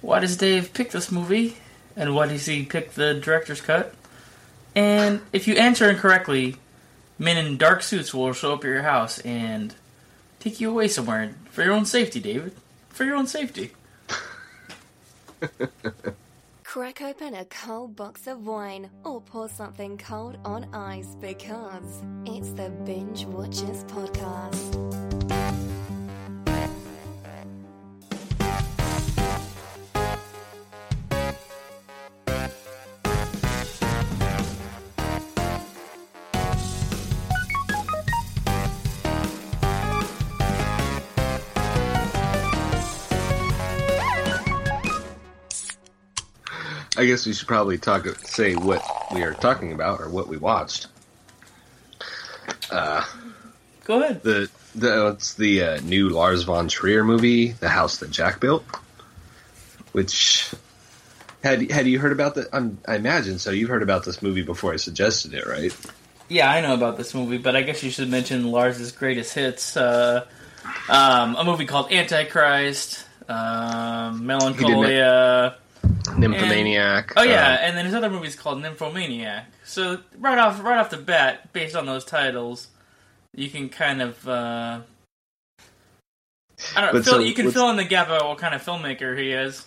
why does Dave pick this movie? And why does he pick the director's cut? And if you answer incorrectly, men in dark suits will show up at your house and take you away somewhere for your own safety, David. For your own safety. Crack open a cold box of wine or pour something cold on ice because it's the Binge Watchers Podcast. I guess we should probably talk, say what we are talking about or what we watched. Uh, Go ahead. the the it's the uh, new Lars von Trier movie, The House That Jack Built, which had had you heard about that? I'm, I imagine so. You've heard about this movie before I suggested it, right? Yeah, I know about this movie, but I guess you should mention Lars's greatest hits. Uh, um, a movie called Antichrist, um, Melancholia. Nymphomaniac. Oh yeah, uh, and then his other movie's called Nymphomaniac. So right off right off the bat, based on those titles, you can kind of uh, I don't know, fill, so you can fill in the gap about what kind of filmmaker he is.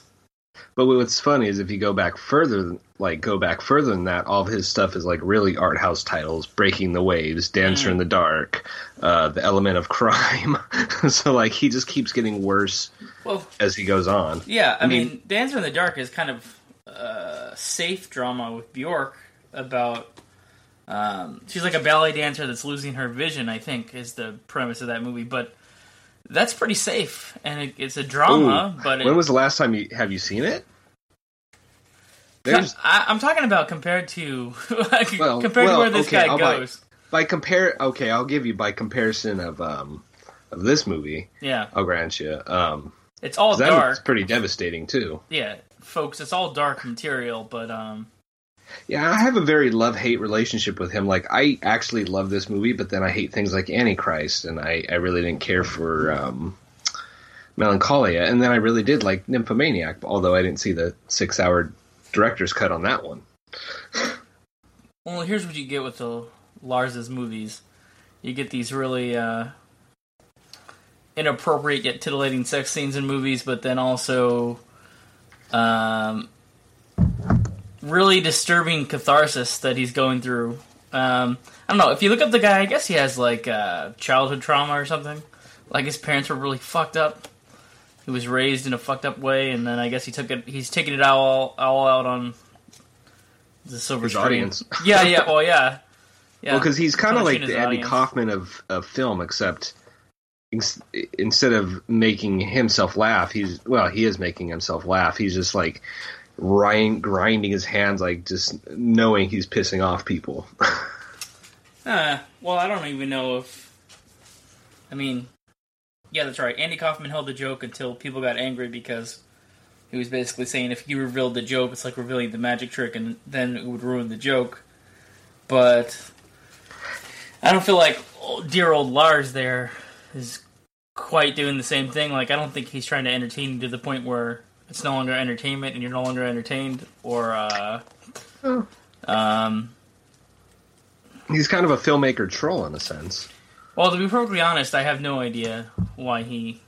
But what's funny is if you go back further, like go back further than that, all of his stuff is like really art house titles: "Breaking the Waves," "Dancer Mm. in the Dark," uh, "The Element of Crime." so like he just keeps getting worse Well, as he goes on. yeah, I, I mean, mean- Dancer in the Dark is kind of uh, safe drama with Bjork about. Um, she's like a ballet dancer that's losing her vision. I think is the premise of that movie, but that's pretty safe, and it, it's a drama. Ooh, but it, when was the last time you have you seen it? There's I, I'm talking about compared to like, Well, compared well, to where this okay, guy I'll goes. by compare. Okay, I'll give you by comparison of um of this movie. Yeah, I'll grant you. Um, it's all dark. was pretty devastating too. Yeah, folks, it's all dark material, but um, Yeah, I have a very love hate relationship with him. Like, I actually love this movie, but then I hate things like Antichrist, and I, I really didn't care for um, Melancholia, and then I really did like Nymphomaniac, although I didn't see the six hour director's cut on that one. well, here's what you get with the Lars's movies. You get these really uh, inappropriate yet titillating sex scenes in movies, but then also um, really disturbing catharsis that he's going through. Um, I don't know. If you look up the guy, I guess he has like uh, childhood trauma or something. Like his parents were really fucked up. He was raised in a fucked up way, and then I guess he took it. He's taking it all all out on the silver His screen. audience. Yeah, yeah. Well, yeah. Yeah. Well, because he's kind of like the Andy audience. Kaufman of, of film, except ins- instead of making himself laugh, he's well, he is making himself laugh. He's just like grind, grinding his hands, like just knowing he's pissing off people. Uh, well, I don't even know if. I mean, yeah, that's right. Andy Kaufman held the joke until people got angry because he was basically saying if you revealed the joke, it's like revealing the magic trick, and then it would ruin the joke. But I don't feel like dear old Lars there is quite doing the same thing. Like, I don't think he's trying to entertain you to the point where it's no longer entertainment and you're no longer entertained, or uh, um. he's kind of a filmmaker troll in a sense. Well, to be perfectly honest, I have no idea why he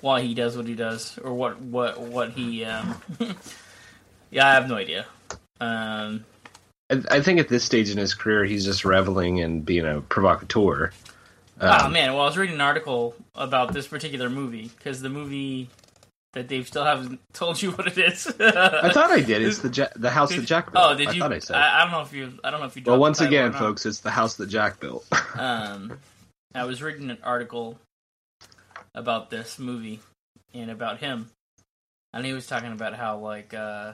why he does what he does or what what what he. Um, yeah, I have no idea. Um, I, I think at this stage in his career, he's just reveling in being a provocateur. oh Um, man, well, I was reading an article about this particular movie because the movie that Dave still haven't told you what it is. I thought I did. It's the ja- the house that Jack built. Oh, did I you? I said. I, I don't know if you. I don't know if you. well, once again, folks, it's the house that Jack built. um, I was reading an article about this movie and about him, and he was talking about how like uh,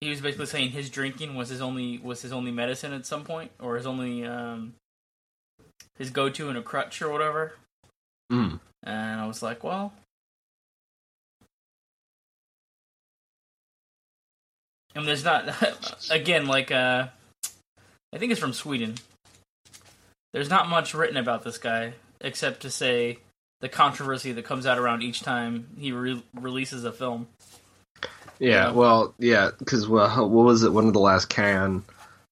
he was basically saying his drinking was his only was his only medicine at some point, or his only um, his go to in a crutch or whatever. Mm. And I was like, well. And there's not again like uh I think it's from Sweden. There's not much written about this guy except to say the controversy that comes out around each time he re- releases a film. Yeah, well, yeah, because well, what was it? One of the last Cannes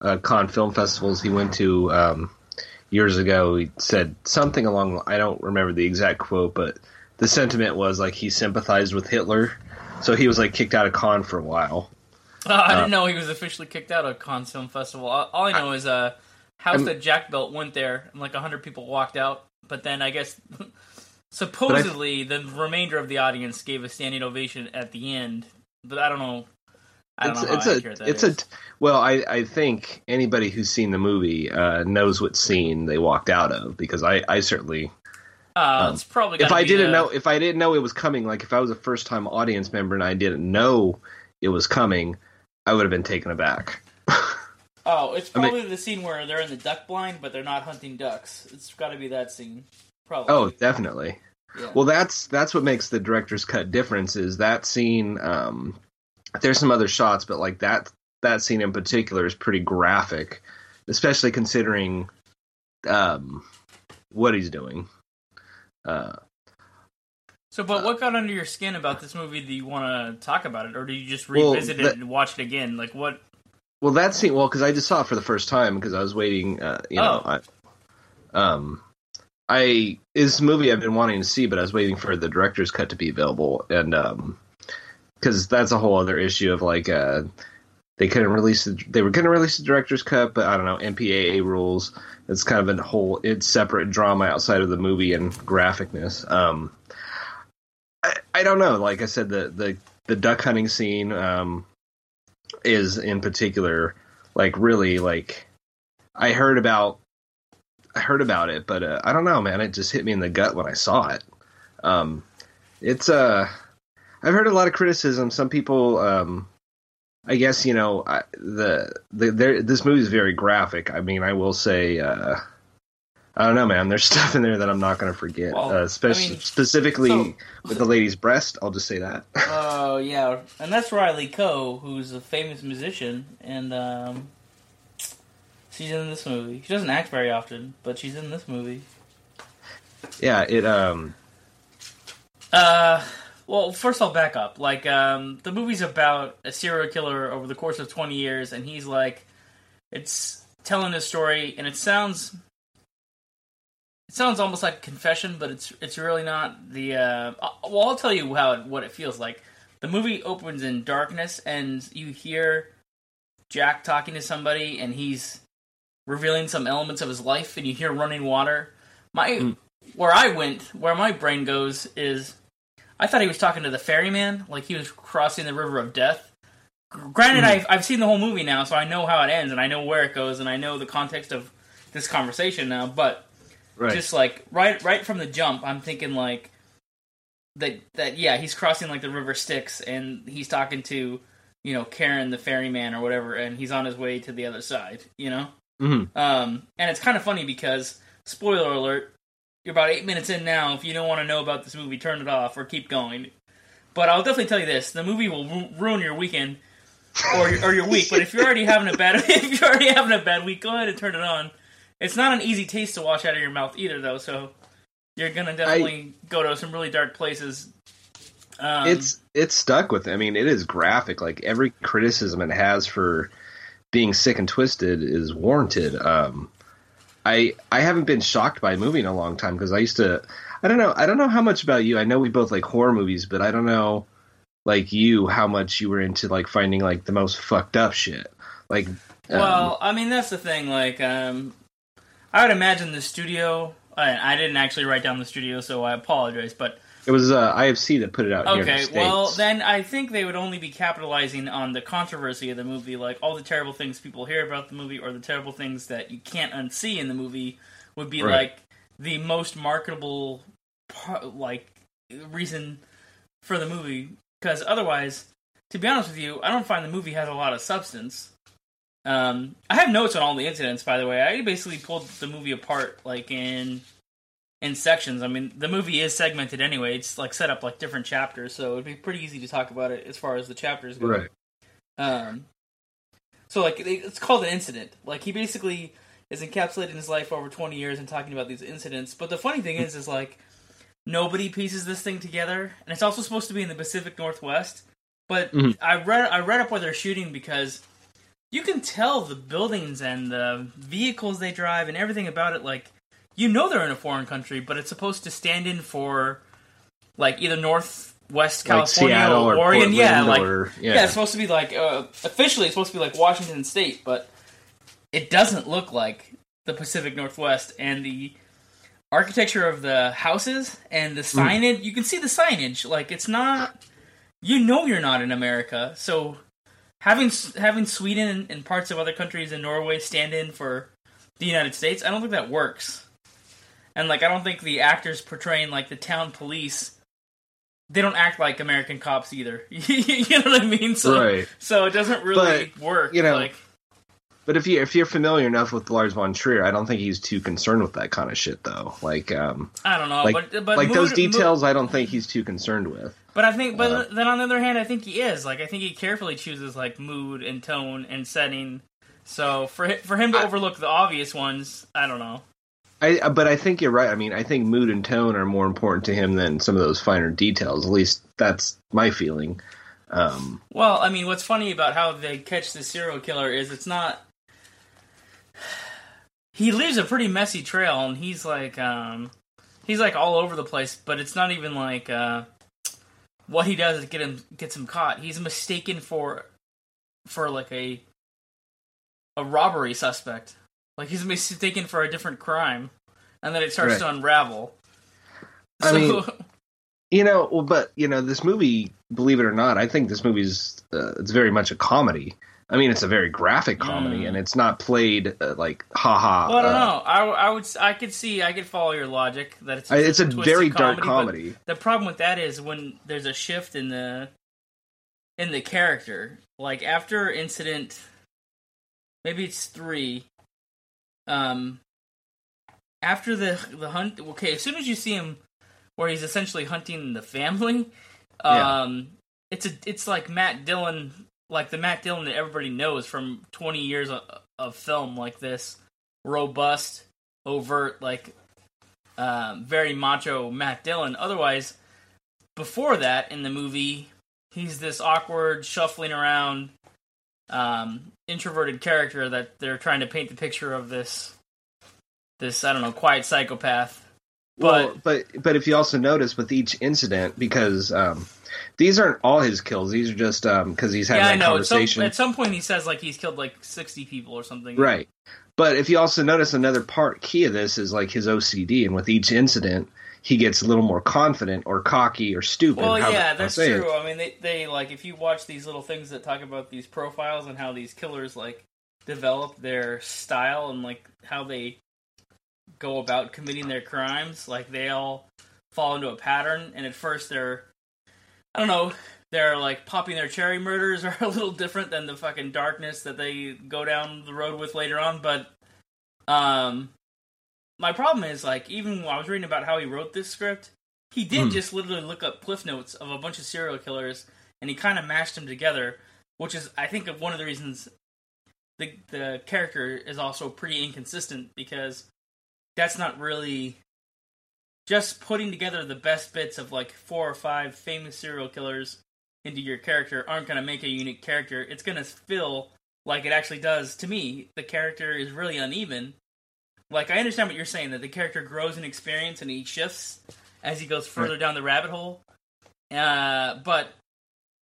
uh, Cannes film festivals he went to um, years ago. He said something along. I don't remember the exact quote, but the sentiment was like he sympathized with Hitler, so he was like kicked out of Cannes for a while. Uh, I didn't know he was officially kicked out of Cannes Film Festival. All, all I know is uh, House I'm- that Jack built went there, and like hundred people walked out. But then I guess supposedly the remainder of the audience gave a standing ovation at the end. But I don't know. I don't it's know it's a that it's is. a well I, I think anybody who's seen the movie uh, knows what scene they walked out of because I, I certainly Uh, um, it's probably if I didn't know if I didn't know it was coming like if I was a first time audience member and I didn't know it was coming I would have been taken aback. Oh, it's I mean- probably the scene where they're in the duck blind, but they're not hunting ducks. It's got to be that scene. Probably. Oh, definitely. yeah. Well, that's that's what makes the director's cut difference is that scene. Um, there's some other shots, but like that that scene in particular is pretty graphic, especially considering um, what he's doing. Uh, So, but what got under your skin about this movie? Do you want to talk about it, or do you just Well, revisit that- it and watch it again? Like what? well, that scene. Well, because I just saw it for the first time because I was waiting. Uh, you know, Oh. I, um, I is a movie I've been wanting to see, but I was waiting for the director's cut to be available, and um, because that's a whole other issue of like uh, they couldn't release the, they were going to release the director's cut, but I don't know MPAA rules. It's kind of a whole it's separate drama outside of the movie and graphicness. Um, I, I don't know. Like I said, the the the duck hunting scene um, is in particular like really like I heard about I heard about it, but uh, I don't know, man. It just hit me in the gut when I saw it. Um, it's uh, I've heard a lot of criticism. Some people, um, I guess, you know, I, the the this movie is very graphic. I mean, I will say, uh, I don't know, man. There's stuff in there that I'm not going to forget, Well, uh, especially I mean, specifically so- with the lady's breast. I'll just say that. Oh yeah, and that's Riley Keough, who's a famous musician, and um, she's in this movie. She doesn't act very often, but she's in this movie. yeah, it. Um, Uh, well, first I'll back up. Like, um, the movie's about a serial killer over the course of 20 years, and he's like, it's telling his story, and it sounds, it sounds almost like a confession, but it's it's really not. The uh, uh, well, I'll tell you how it, what it feels like. The movie opens in darkness, and you hear Jack talking to somebody, and he's revealing some elements of his life, and you hear running water. My Mm. where I went, where my brain goes is, I thought he was talking to the ferryman, like he was crossing the river of death. Granted, Mhm. I've I've seen the whole movie now, so I know how it ends, and I know where it goes, and I know the context of this conversation now. But right. just like right right from the jump, I'm thinking like that that yeah, he's crossing like the river Styx, and he's talking to you know Charon the ferryman or whatever, and he's on his way to the other side, you know. Mhm. Um, and it's kind of funny because spoiler alert, you're about eight minutes in now. If you don't want to know about this movie, turn it off or keep going. But I'll definitely tell you this: the movie will ru- ruin your weekend or your, or your week. But if you're already having a bad if you're already having a bad week, go ahead and turn it on. It's not an easy taste to wash out of your mouth either, though. So you're gonna definitely go to some really dark places. Um, it's it's stuck with. I mean, it is graphic. Like every criticism it has for being sick and twisted is warranted. Um, I I haven't been shocked by a movie in a long time because I used to. I don't know. I don't know how much about you. I know we both like horror movies, but I don't know like you how much you were into like finding like the most fucked up shit. Like, um, Well, I mean that's the thing. Like, um, I would imagine the studio. I, I didn't actually write down the studio, so I apologize. But it was uh, IFC that put it out here. in the okay, well then I think they would only be capitalizing on the controversy of the movie, like all the terrible things people hear about the movie, or the terrible things that you can't unsee in the movie, would be Right. like the most marketable, par- like reason for the movie. Because otherwise, to be honest with you, I don't find the movie has a lot of substance. Um, I have notes on all the incidents, by the way. I basically pulled the movie apart, like in in sections. I mean, the movie is segmented anyway. It's like set up like different chapters, so it'd be pretty easy to talk about it as far as the chapters go. right. Um, so like it's called an incident. Like he basically is encapsulating his life over 20 years and talking about these incidents. But the funny thing is, is like nobody pieces this thing together, and it's also supposed to be in the Pacific Northwest. But Mhm. I read I read up where they're shooting because you can tell the buildings and the vehicles they drive and everything about it. Like you know they're in a foreign country, but it's supposed to stand in for like either Northwest Like California Seattle or Oregon. Portland yeah, like or- yeah. yeah. it's supposed to be like uh, officially it's supposed to be like Washington State, but it doesn't look like the Pacific Northwest and the architecture of the houses and the Hmm. signage. You can see the signage. Like it's not. You know you're not in America, so having having Sweden and, and parts of other countries in Norway stand in for the United States, I don't think that works. And like I don't think the actors portraying like the town police they don't act like American cops either. you know what I mean? So Right. so it doesn't really work. you know, like But if you if you're familiar enough with Lars von Trier, I don't think he's too concerned with that kind of shit though. Like um I don't know, like but but like those mood- details I don't think he's too concerned with. But I think, but Uh, then on the other hand, I think he is. Like, I think he carefully chooses like mood and tone and setting. So for for him to I- overlook the obvious ones, I don't know. I but I think you're right. I mean, I think mood and tone are more important to him than some of those finer details. At least that's my feeling. Um Well, I mean, what's funny about how they catch the serial killer is it's not. He leaves a pretty messy trail, and he's like, um, he's like all over the place. But it's not even like uh, what he does is get him gets him caught. He's mistaken for for like a a robbery suspect. Like he's mistaken for a different crime, and then it starts Right. to unravel. I so, mean, You know, well, but you know, this movie, believe it or not, I think this movie's uh, it's very much a comedy. I mean, it's a very graphic comedy, Mm. and it's not played uh, like haha. Well, I don't uh, know. I, I would I could see I could follow your logic that it's I- it's a very dark comedy. The problem with that is when there's a shift in the in the character. Like after incident, maybe it's three. Um, after the the hunt. Okay, as soon as you see him, where he's essentially hunting the family, Yeah. um, it's a it's like Matt Dillon, like the Matt Dillon that everybody knows from twenty years of, of film like this, robust, overt, like uh, very macho Matt Dillon. Otherwise, before that in the movie, he's this awkward, shuffling around, um, introverted character that they're trying to paint the picture of this, this I don't know, quiet psychopath. Well, But but but if you also notice with each incident, because um, these aren't all his kills; these are just um because he's having yeah, I that know. At some, conversation, at some point, he says like he's killed like sixty people or something. right? But if you also notice another part key of this is like his OCD, and with each incident, he gets a little more confident or cocky or stupid. Well, yeah, that's say it. true. I mean, they they like if you watch these little things that talk about these profiles and how these killers like develop their style and like how they go about committing their crimes, like they all fall into a pattern. And at first, they're I don't know, they're like popping their cherry murders are a little different than the fucking darkness that they go down the road with later on. But um, my problem is like even when I was reading about how he wrote this script, he did Hmm. just literally look up cliff notes of a bunch of serial killers and he kind of mashed them together, which is I think of one of the reasons the the character is also pretty inconsistent because that's not really just putting together the best bits of like four or five famous serial killers into your character aren't going to make a unique character. It's going to feel like it actually does to me. The character is really uneven. Like I understand what you're saying that the character grows in experience and he shifts as he goes further down the rabbit hole. Uh, but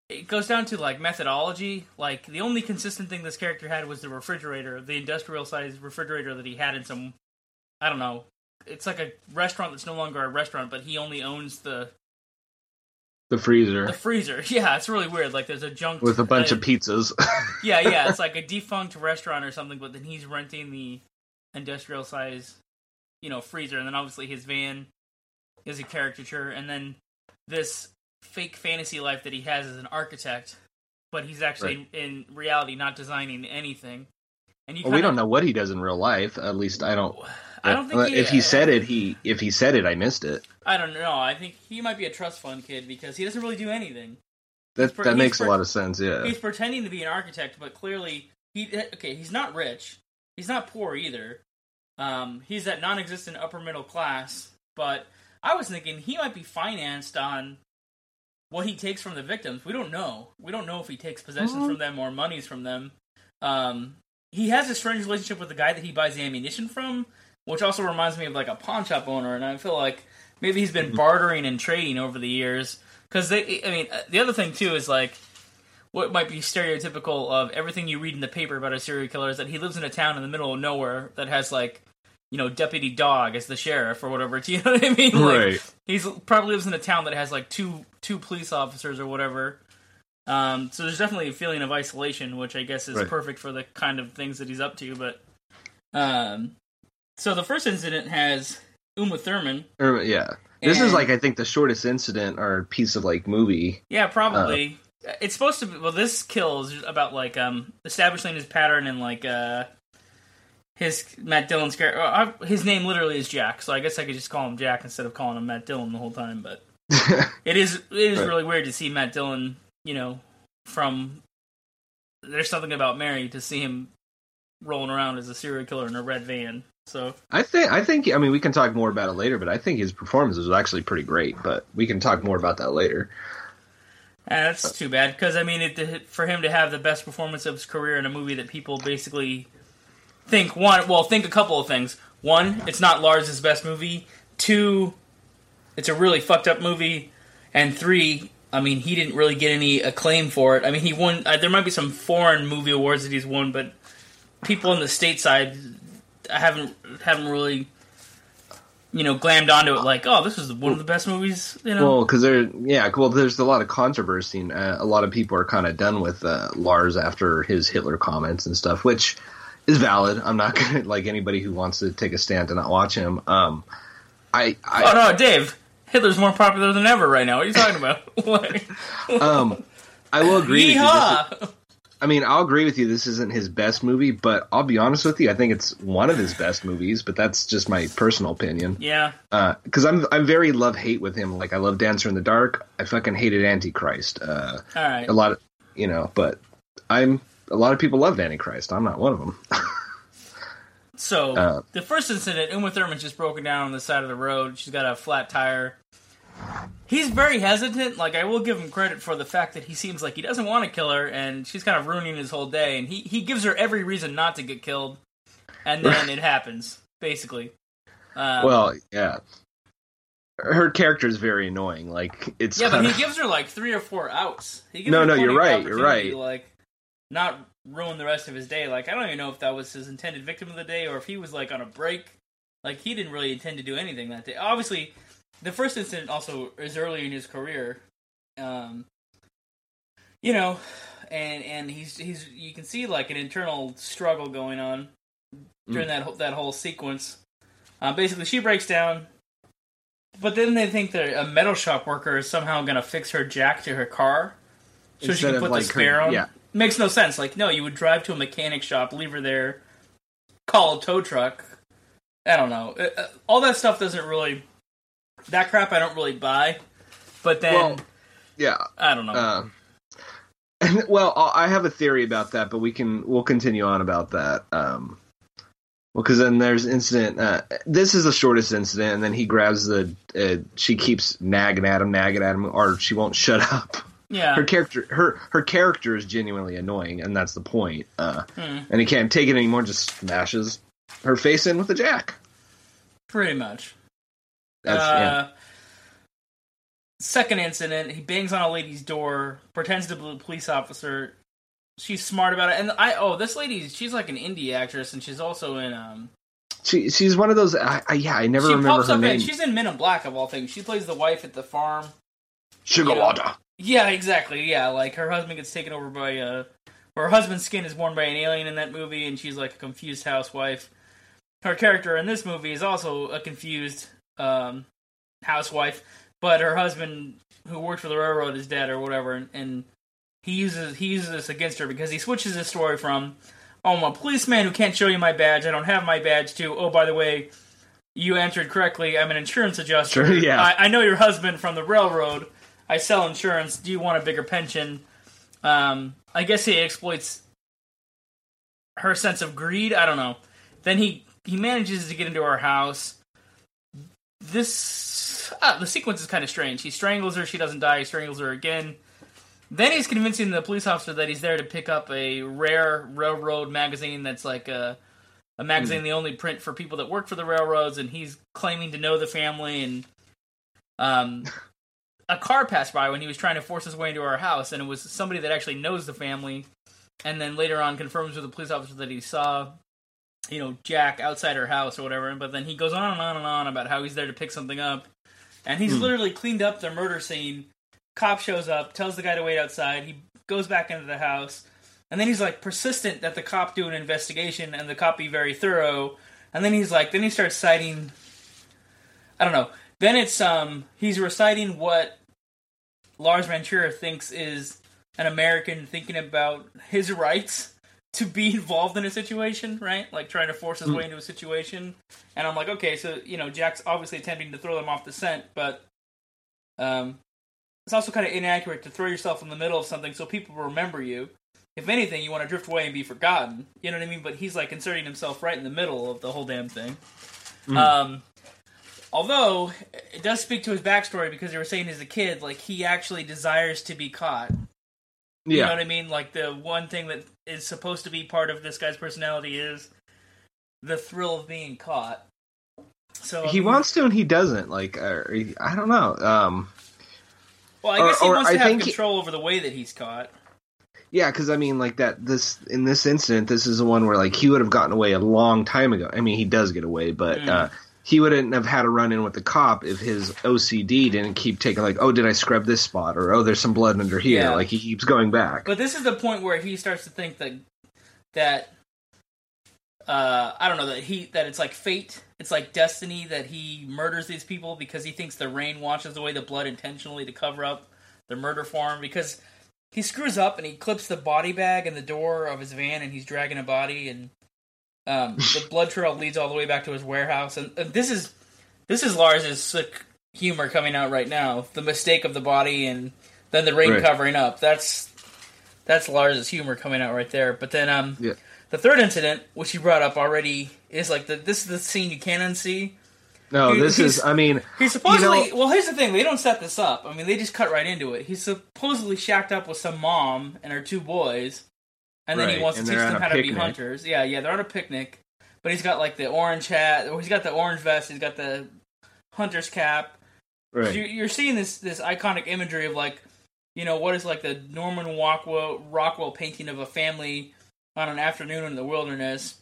it goes down to like methodology. Like the only consistent thing this character had was the refrigerator, the industrial sized refrigerator that he had in some I don't know. It's like a restaurant that's no longer a restaurant, but he only owns the the freezer the freezer. Yeah, it's really weird. Like there's a junk with a bunch uh, of pizzas. yeah, yeah, it's like a defunct restaurant or something, but then he's renting the industrial size, you know, freezer, and then obviously his van is a caricature, and then this fake fantasy life that he has as an architect, but he's actually in reality not designing anything. And you well, we don't know what he does in real life. At least I don't. I don't think Uh, he, if he said it, he if he said it, I missed it. I don't know. I think he might be a trust fund kid because he doesn't really do anything. That per- that makes per- a lot of sense. Yeah. He's pretending to be an architect, but clearly he okay. He's not rich. He's not poor either. Um, he's that non-existent upper middle class. But I was thinking he might be financed on what he takes from the victims. We don't know. We don't know if he takes possessions Mhm. from them or monies from them. Um, he has a strange relationship with the guy that he buys the ammunition from, which also reminds me of like a pawn shop owner. And I feel like maybe he's been bartering and trading over the years. Because they, I mean, uh, the other thing too is like what might be stereotypical of everything you read in the paper about a serial killer is that he lives in a town in the middle of nowhere that has like you know deputy dog as the sheriff or whatever. Do you know what I mean? Like, Right. He's probably lives in a town that has like two two police officers or whatever. Um, so there's definitely a feeling of isolation, which I guess is Right. perfect for the kind of things that he's up to. But um, so the first incident has Uma Thurman. Or, yeah. This is like I think the shortest incident or piece of like movie. Yeah, probably. It's supposed to be. Well, this kill is about like um establishing his pattern and like uh his Matt Dillon's character. uh, His name literally is Jack, so I guess I could just call him Jack instead of calling him Matt Dillon the whole time. But it is it is Right. really weird to see Matt Dillon. You know, from there's something about Mary to see him rolling around as a serial killer in a red van. So I think I think I mean we can talk more about it later, but I think his performance was actually pretty great. But we can talk more about that later. And that's too bad because I mean, it, for him to have the best performance of his career in a movie that people basically think one, well, think a couple of things. One, it's not Lars's best movie. Two, it's a really fucked up movie. And three, I mean, he didn't really get any acclaim for it. I mean, he won. Uh, there might be some foreign movie awards that he's won, but people in the stateside haven't haven't really. You know, glammed onto it like, oh, this is one of the best movies. You know, Well, because there, yeah, well, there's a lot of controversy. And, uh, a lot of people are kind of done with uh, Lars after his Hitler comments and stuff, which is valid. I'm not gonna like anybody who wants to take a stand to not watch him. Um, I, I Oh no, Dave! Hitler's more popular than ever right now. What are you talking about? Like, um, I will agree. With you. This is- Yeehaw! I mean, I'll agree with you. This isn't his best movie, but I'll be honest with you. I think it's one of his best movies. But that's just my personal opinion. Yeah, Because I'm I'm very love hate with him. Like I love Dancer in the Dark. I fucking hated Antichrist. Uh, all right. a lot of you know, but I'm a lot of people loved Antichrist. I'm not one of them. So uh, the first incident, Uma Thurman's just broken down on the side of the road. She's got a flat tire. He's very hesitant. Like I will give him credit for the fact that he seems like he doesn't want to kill her, and she's kind of ruining his whole day. And he he gives her every reason not to get killed, and then it happens basically. Um, well, yeah. Her character is very annoying. Like it's Yeah, but kinda- he gives her like three or four outs. He gives No, no, you're right, you're right. Like, not ruin the rest of his day. Like, I don't even know if that was his intended victim of the day or if he was like on a break. Like, he didn't really intend to do anything that day. Obviously, the first incident also is early in his career. Um, you know, and and he's he's you can see like an internal struggle going on during that whole- that whole sequence. Uh, basically, she breaks down, but then they think that a metal shop worker is somehow going to fix her jack to her car, so she can put like, the her- spare on. yeah. Makes no sense. Like, no, you would drive to a mechanic shop, leave her there, call a tow truck. I don't know. Uh, uh, All that stuff doesn't really. That crap I don't really buy. But then Well, yeah. I don't know. Uh, well, I I have a theory about that, but we can we'll continue on about that. Um, well, because then there's incident. Uh, this is the shortest incident, and then he grabs the. Uh, she keeps nagging at him, nagging at him, or she won't shut up. yeah. Her character, her her character is genuinely annoying, and that's the point. Uh, Hmm. And he can't take it anymore. Just smashes her face in with a jack. Pretty much. That's uh, yeah. Second incident, he bangs on a lady's door, pretends to be a police officer. She's smart about it, and I oh this lady, she's like an indie actress, and she's also in um. She she's one of those. I, I, yeah, I never she remember her name. in she's in Men in Black of all things. She plays the wife at the farm. Sugar you know. water. Yeah, exactly. Yeah, like her husband gets taken over by uh her husband's skin is worn by an alien in that movie, and she's like a confused housewife. Her character in this movie is also a confused um, housewife, but her husband, who worked for the railroad, is dead or whatever, and, and he uses he uses this against her because he switches his story from "Oh, I'm a policeman who can't show you my badge. I don't have my badge." To "Oh, by the way, you answered correctly. I'm an insurance adjuster. Sure, yeah. I, I know your husband from the railroad. I sell insurance. Do you want a bigger pension?" Um, I guess he exploits her sense of greed. I don't know. Then he he manages to get into our house. This ah, the sequence is kind of strange. He strangles her, she doesn't die. He strangles her again. Then he's convincing the police officer that he's there to pick up a rare railroad magazine that's like a a magazine they only print for people that work for the railroads, and he's claiming to know the family. And um, a car passed by when he was trying to force his way into our house, and it was somebody that actually knows the family. And then later on, confirms with the police officer that he saw, you know, Jack outside her house or whatever. But then he goes on and on and on about how he's there to pick something up, and he's literally cleaned up the murder scene. Cop shows up, tells the guy to wait outside. He goes back into the house, and then he's like persistent that the cop do an investigation and the cop be very thorough. And then he's like, then he starts citing. I don't know. Then it's um he's reciting what Lars von Trier thinks is an American thinking about his rights to be involved in a situation, right? Like trying to force his way into a situation. And I'm like, okay, so you know, Jack's obviously attempting to throw them off the scent, but um, it's also kind of inaccurate to throw yourself in the middle of something so people remember you. If anything, you want to drift away and be forgotten. You know what I mean? But he's like inserting himself right in the middle of the whole damn thing. Um, although it does speak to his backstory because they were saying as a kid, like he actually desires to be caught. You Yeah. know what I mean? Like the one thing that is supposed to be part of this guy's personality is the thrill of being caught. So I he wants to and he doesn't. Like, uh, he- I don't know. Um, Well, I or- guess he or wants I to have think he- control over the way that he's caught. yeah, because I mean, like that. This in this incident, this is the one where like he would have gotten away a long time ago. I mean, he does get away, but Mm. uh, he wouldn't have had a run in with the cop if his OCD didn't keep taking like, oh, did I scrub this spot, or oh, there's some blood under here. Yeah. Like he keeps going back. But this is the point where he starts to think that that uh, I don't know that he that it's like fate, it's like destiny that he murders these people because he thinks the rain washes away the blood intentionally to cover up the murder for him because he screws up and he clips the body bag in the door of his van and he's dragging a body and um, the blood trail leads all the way back to his warehouse and, and this is this is Lars's sick humor coming out right now the mistake of the body and then the rain Right. covering up that's that's Lars's humor coming out right there but then um Yeah. the third incident which you brought up already is like the this is the scene you can't unsee no, he- this is. I mean, He's supposedly know- well. Here's the thing: they don't set this up. I mean, they just cut right into it. He's supposedly shacked up with some mom and her two boys, and then he Right, wants and to teach them how to be hunters. Yeah, yeah, they're on a picnic, but he's got like the orange hat. Or he's got the orange vest. He's got the hunter's cap. right. You're, you're seeing this this iconic imagery of like, you know, what is like the Norman Rockwell Rockwell painting of a family on an afternoon in the wilderness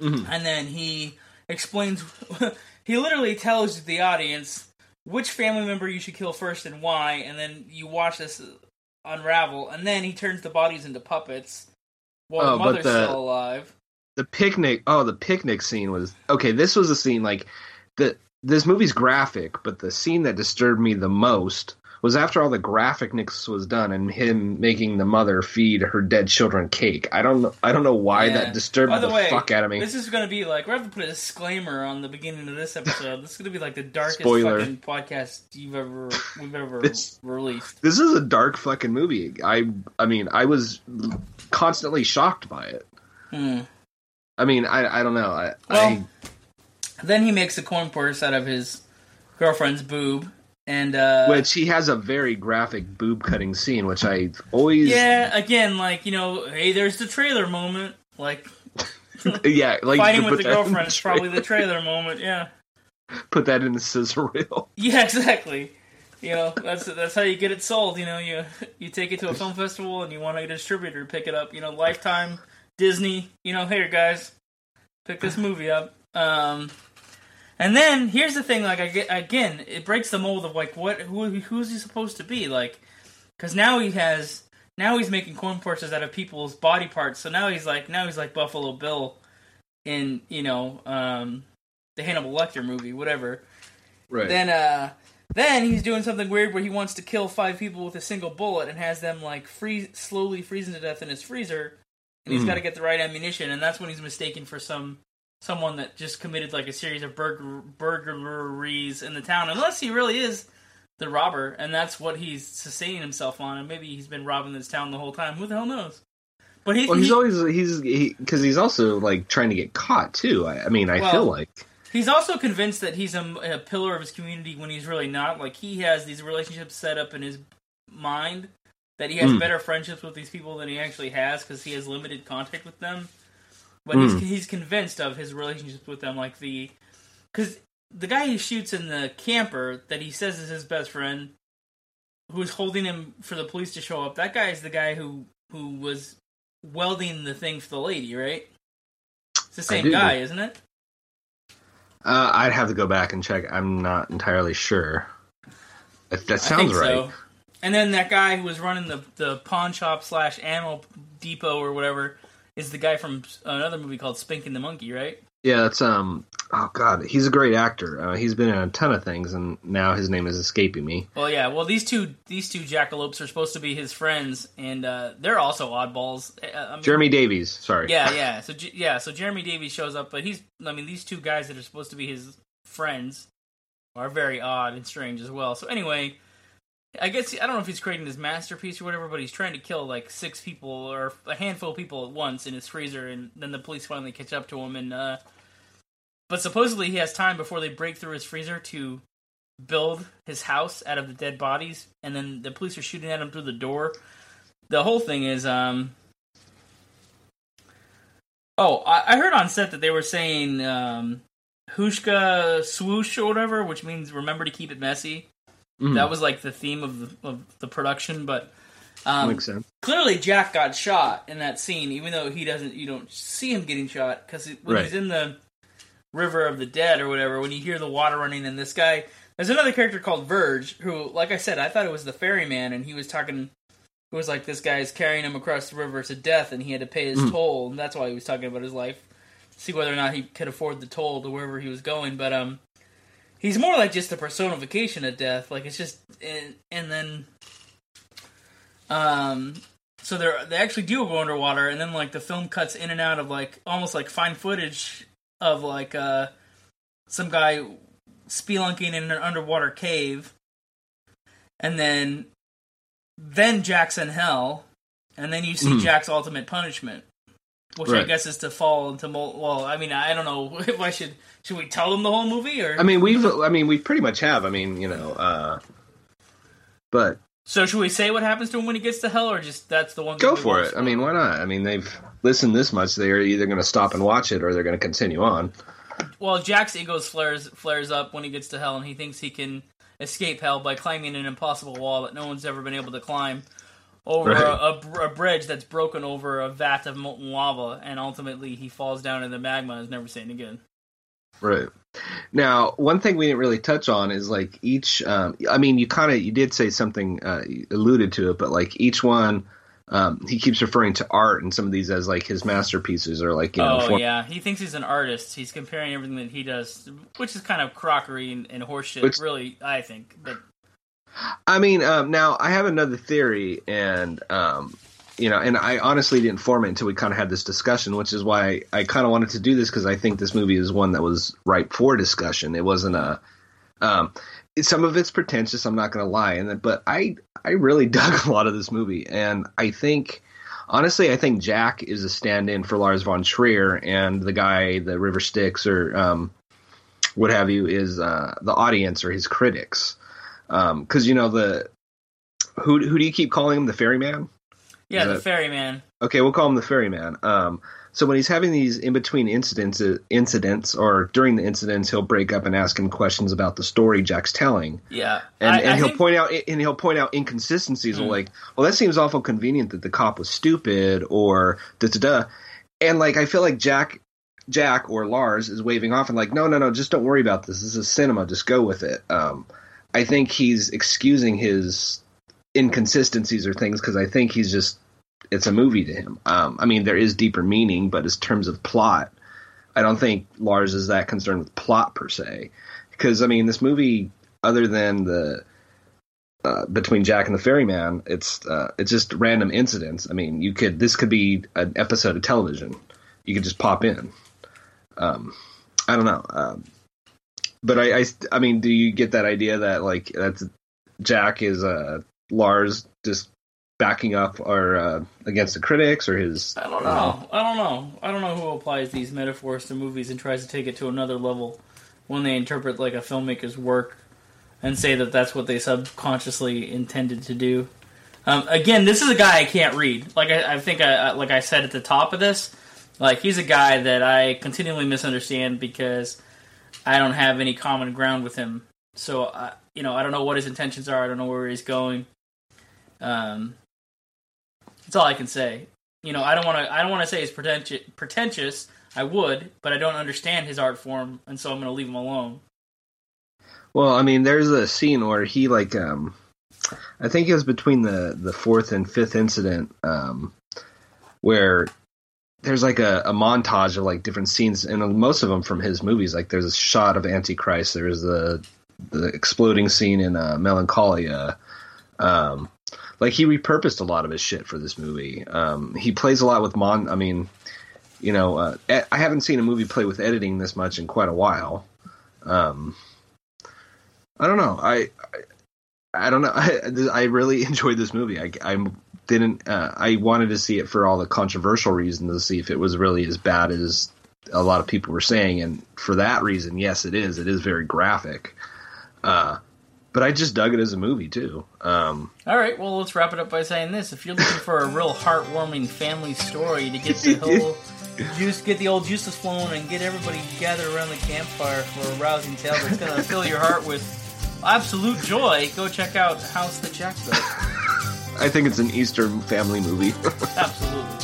Mhm. and then he explains he literally tells the audience which family member you should kill first and why and then you watch this unravel and then he turns the bodies into puppets while Oh, mother's the- still alive. the picnic oh the picnic scene was okay this was a scene like the this movie's graphic but the scene that disturbed me the most was after all the graphicness was done and him making the mother feed her dead children cake i don't know i don't know why Yeah. that disturbed By the, the, way, fuck out of me this is going to be like we have to put a disclaimer on the beginning of this episode. this is going to be like the darkest Spoiler. fucking podcast you've ever we've ever This- released. this is a dark fucking movie i i mean i was constantly shocked by it Hmm. i mean i i don't know i, Well, I Then he makes a corn purse out of his girlfriend's boob, and uh, which he has a very graphic boob cutting scene which i always Yeah, again, like you know, hey, there's the trailer moment. Like yeah like fighting with the girlfriend is probably the trailer. trailer moment. Yeah, put that in the scissor reel yeah, exactly. You know, that's that's how you get it sold. You know, you you take it to a film festival and you want a distributor to pick it up. You know, Lifetime, Disney. You know, here guys, pick this movie up. Um, and then here's the thing: like, I get again, it breaks the mold of like what who who's he supposed to be? Like, because now he has now he's making corn purses out of people's body parts. So now he's like now he's like Buffalo Bill in you know um, the Hannibal Lecter movie, whatever. right Then uh then he's doing something weird where he wants to kill five people with a single bullet and has them like freeze slowly freezing to death in his freezer. And he's Mhm. got to get the right ammunition, and that's when he's mistaken for some someone that just committed like a series of burglar burglaries in the town. Unless he really is the robber, and that's what he's sustaining himself on. And maybe he's been robbing this town the whole time. Who the hell knows? But he, Well, he's he- always he's because he's also like trying to get caught too. I, I mean, I Well, feel like He's also convinced that he's a, a pillar of his community when he's really not. Like he has these relationships set up in his mind that he has Mm. better friendships with these people than he actually has because he has limited contact with them. But Mm. he's he's convinced of his relationships with them, like the because the guy he shoots in the camper that he says is his best friend, who's holding him for the police to show up. That guy is the guy who who was welding the thing for the lady, right? It's the same guy, isn't it? Uh, I'd have to go back and check. I'm not entirely sure. That I sounds right. so. And then that guy who was running the the pawn shop slash animal depot or whatever is the guy from another movie called Spanking the Monkey, right? Yeah, that's um. Oh God, he's a great actor. Uh, he's been in a ton of things, and now his name is escaping me. Well, yeah. Well, these two these two jackalopes are supposed to be his friends, and uh, they're also oddballs. Uh, I mean, Jeremy Davies. Sorry. Yeah, yeah. So yeah, so Jeremy Davies shows up, but he's I mean these two guys that are supposed to be his friends are very odd and strange as well. So anyway, I guess I don't know if he's creating his masterpiece or whatever, but he's trying to kill like six people or a handful of people at once in his freezer, and then the police finally catch up to him. And uh, but supposedly he has time before they break through his freezer to build his house out of the dead bodies, and then the police are shooting at him through the door. The whole thing is um Oh, I, I heard on set that they were saying um, "Hushka swoosh" or whatever, which means "remember to keep it messy." Mhm. That was like the theme of the of the production, but um, makes sense. clearly Jack got shot in that scene, even though he doesn't. You don't see him getting shot because when Right. he's in the river of the dead or whatever, when you hear the water running, and this guy, there's another character called Verge, who, like I said, I thought it was the ferryman, and he was talking. It was like this guy's carrying him across the river to death, and he had to pay his Mm. toll, and that's why he was talking about his life. See whether or not he could afford the toll to wherever he was going, but um, he's more like just a personification of death. Like it's just, and, and then, um, so they are they actually do go underwater, and then like the film cuts in and out of like almost like fine footage of like uh some guy spelunking in an underwater cave, and then then Jack's in hell, and then you see Mhm. Jack's ultimate punishment, which I guess is to fall into mol- well. I mean, I don't know if I should should we tell them the whole movie or I mean, we've. I mean, we pretty much have. I mean, you know. uh But so should we say what happens to him when he gets to hell or just that's the one? go for it. I mean, why not? I mean, they've listened this much. They're either going to stop and watch it, or they're going to continue on. Well, Jack's ego flares flares up when he gets to hell, and he thinks he can escape hell by climbing an impossible wall that no one's ever been able to climb over Right. a, a, a bridge that's broken over a vat of molten lava, and ultimately he falls down in the magma and is never seen again. Right. Now, one thing we didn't really touch on is like each. Um, I mean, you kind of you did say something, uh, alluded to it, but like each one, um, he keeps referring to art and some of these as like his masterpieces or like you know. oh form- yeah, he thinks he's an artist. He's comparing everything that he does, which is kind of crockery and, and horseshit. Which- really, I think. But I mean, um, now I have another theory, and um, you know, and I honestly didn't form it until we kind of had this discussion, which is why I kind of wanted to do this because I think this movie is one that was ripe for discussion. It wasn't a. Um, it- some of it's pretentious. I'm not going to lie, and but I I really dug a lot of this movie, and I think. Honestly, I think Jack is a stand-in for Lars von Trier, and the guy, the River Styx, or um, what have you, is uh, the audience or his critics because you know the who who do you keep calling him the ferryman? yeah, the ferryman. Okay, we'll call him the ferryman. Um, so when he's having these in between incidents, incidents or during the incidents, he'll break up and ask him questions about the story Jack's telling, Yeah, and, I, and I he'll think- point out and he'll point out inconsistencies. Mm. Like, well, that seems awful convenient that the cop was stupid, or da da da. And like, I feel like Jack, Jack or Lars is waving off and like, no, no, no, just don't worry about this. This is cinema. Just go with it. Um, I think he's excusing his inconsistencies or things because I think he's just it's a movie to him. Um, I mean, there is deeper meaning, but in terms of plot, I don't think Lars is that concerned with plot per se. Because I mean, this movie, other than the uh, between Jack and the Ferryman, it's uh, it's just random incidents. I mean, you could this could be an episode of television. You could just pop in. Um, I don't know. Um, but I, I, I mean, do you get that idea that like that's Jack is uh, Lars just backing up or uh, against the critics or his? I don't know. I don't know. I don't know who applies these metaphors to movies and tries to take it to another level. when they interpret like a filmmaker's work and say that that's what they subconsciously intended to do. Um, again, this is a guy I can't read. Like I, I think, I, like I said at the top of this, like he's a guy that I continually misunderstand because I don't have any common ground with him. So, uh, you know, I don't know what his intentions are. I don't know where he's going. Um, that's all I can say. You know, I don't want to. I don't want to say he's pretentious. Pretentious. I would, but I don't understand his art form, and so I'm going to leave him alone. Well, I mean, there's a scene where he like, um, I think it was between the the fourth and fifth incident, um, where there's like a, a montage of like different scenes, and most of them from his movies. Like there's a shot of Antichrist. There's the the exploding scene in uh, Melancholia. Um, like he repurposed a lot of his shit for this movie. Um, he plays a lot with mon. I mean, you know, uh, I haven't seen a movie play with editing this much in quite a while. Um, I don't know. I, I, I don't know. I, I really enjoyed this movie. I, I didn't. Uh, I wanted to see it for all the controversial reasons to see if it was really as bad as a lot of people were saying, and for that reason, yes, it is. It is very graphic. Uh, but I just dug it as a movie too. Um, All right, well, let's wrap it up by saying this: if you're looking for a real heartwarming family story to get the whole juice, get the old juices flowing, and get everybody gathered around the campfire for a rousing tale that's going to fill your heart with absolute joy, go check out House the Jackdaw. I think it's an Eastern family movie. Absolutely.